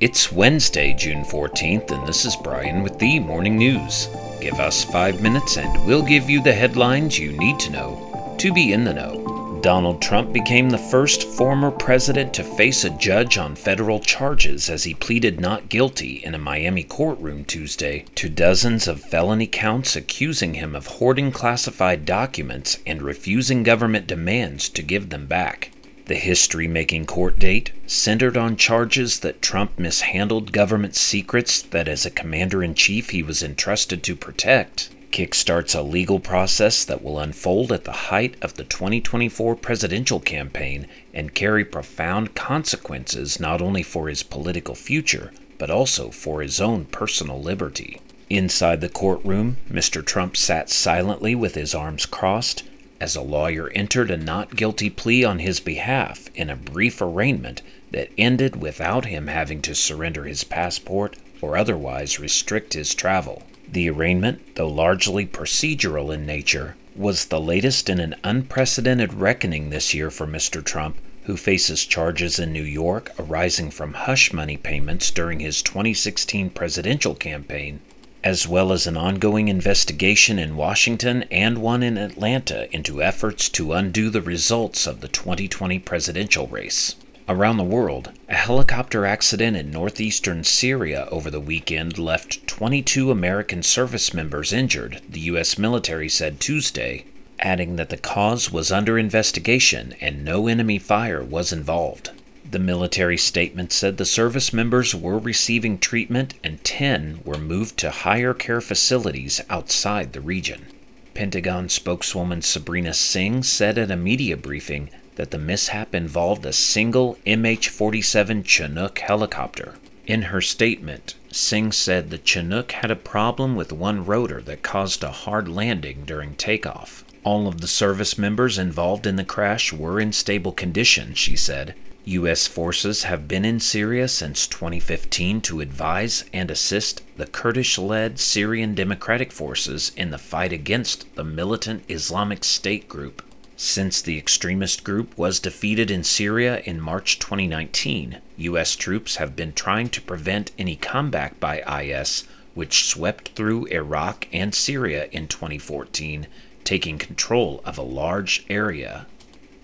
It's Wednesday, June 14th, and this is Brian with the Morning News. Give us five minutes and we'll give you the headlines you need to know to be in the know. Donald Trump became the first former president to face a judge on federal charges as he pleaded not guilty in a Miami courtroom Tuesday to dozens of felony counts accusing him of hoarding classified documents and refusing government demands to give them back. The history making court date centered on charges that Trump mishandled government secrets that, as a commander in chief, he was entrusted to protect, kickstarts a legal process that will unfold at the height of the 2024 presidential campaign and carry profound consequences not only for his political future, but also for his own personal liberty. Inside the courtroom, Mr. Trump sat silently with his arms crossed as a lawyer entered a not guilty plea on his behalf in a brief arraignment that ended without him having to surrender his passport or otherwise restrict his travel. The arraignment, though largely procedural in nature, was the latest in an unprecedented reckoning this year for Mr. Trump, who faces charges in New York arising from hush money payments during his 2016 presidential campaign as well as an ongoing investigation in Washington and one in Atlanta into efforts to undo the results of the 2020 presidential race. Around the world, a helicopter accident in northeastern Syria over the weekend left 22 American service members injured, the U.S. military said Tuesday, adding that the cause was under investigation and no enemy fire was involved. The military statement said the service members were receiving treatment and 10 were moved to higher care facilities outside the region. Pentagon spokeswoman Sabrina Singh said at a media briefing that the mishap involved a single MH 47 Chinook helicopter. In her statement, Singh said the Chinook had a problem with one rotor that caused a hard landing during takeoff. All of the service members involved in the crash were in stable condition, she said. U.S. forces have been in Syria since 2015 to advise and assist the Kurdish led Syrian Democratic Forces in the fight against the militant Islamic State group. Since the extremist group was defeated in Syria in March 2019, U.S. troops have been trying to prevent any comeback by IS, which swept through Iraq and Syria in 2014, taking control of a large area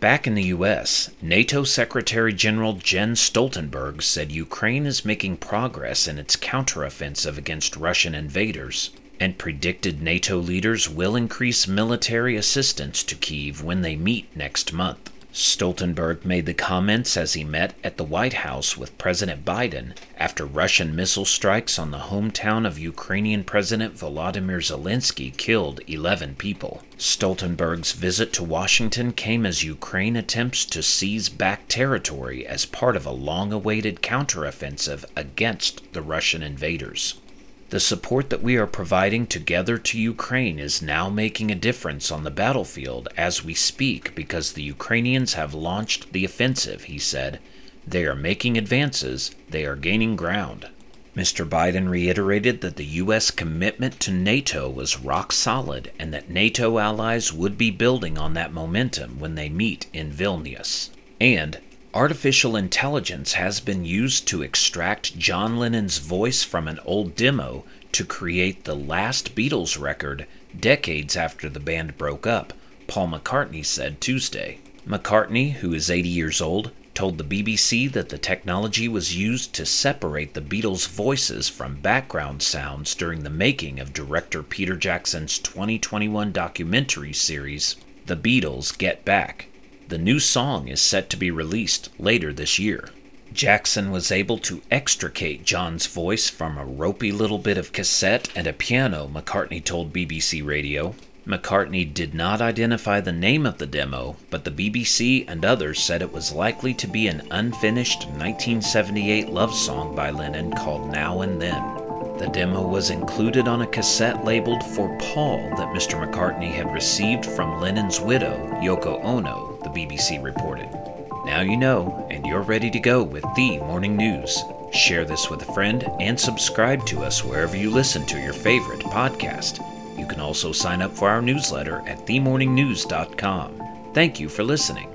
Back in the U.S., NATO Secretary General Jens Stoltenberg said Ukraine is making progress in its counteroffensive against Russian invaders and predicted NATO leaders will increase military assistance to Kiev when they meet next month. Stoltenberg made the comments as he met at the White House with President Biden after Russian missile strikes on the hometown of Ukrainian President Volodymyr Zelensky killed 11 people. Stoltenberg's visit to Washington came as Ukraine attempts to seize back territory as part of a long awaited counteroffensive against the Russian invaders. The support that we are providing together to Ukraine is now making a difference on the battlefield as we speak because the Ukrainians have launched the offensive, he said. They are making advances, they are gaining ground. Mr. Biden reiterated that the U.S. commitment to NATO was rock solid and that NATO allies would be building on that momentum when they meet in Vilnius. And Artificial intelligence has been used to extract John Lennon's voice from an old demo to create the last Beatles record decades after the band broke up, Paul McCartney said Tuesday. McCartney, who is 80 years old, told the BBC that the technology was used to separate the Beatles' voices from background sounds during the making of director Peter Jackson's 2021 documentary series, The Beatles Get Back. The new song is set to be released later this year. Jackson was able to extricate John's voice from a ropey little bit of cassette and a piano, McCartney told BBC Radio. McCartney did not identify the name of the demo, but the BBC and others said it was likely to be an unfinished 1978 love song by Lennon called Now and Then. The demo was included on a cassette labeled For Paul that Mr. McCartney had received from Lennon's widow, Yoko Ono, the BBC reported. Now you know, and you're ready to go with the morning news. Share this with a friend and subscribe to us wherever you listen to your favorite podcast. You can also sign up for our newsletter at themorningnews.com. Thank you for listening.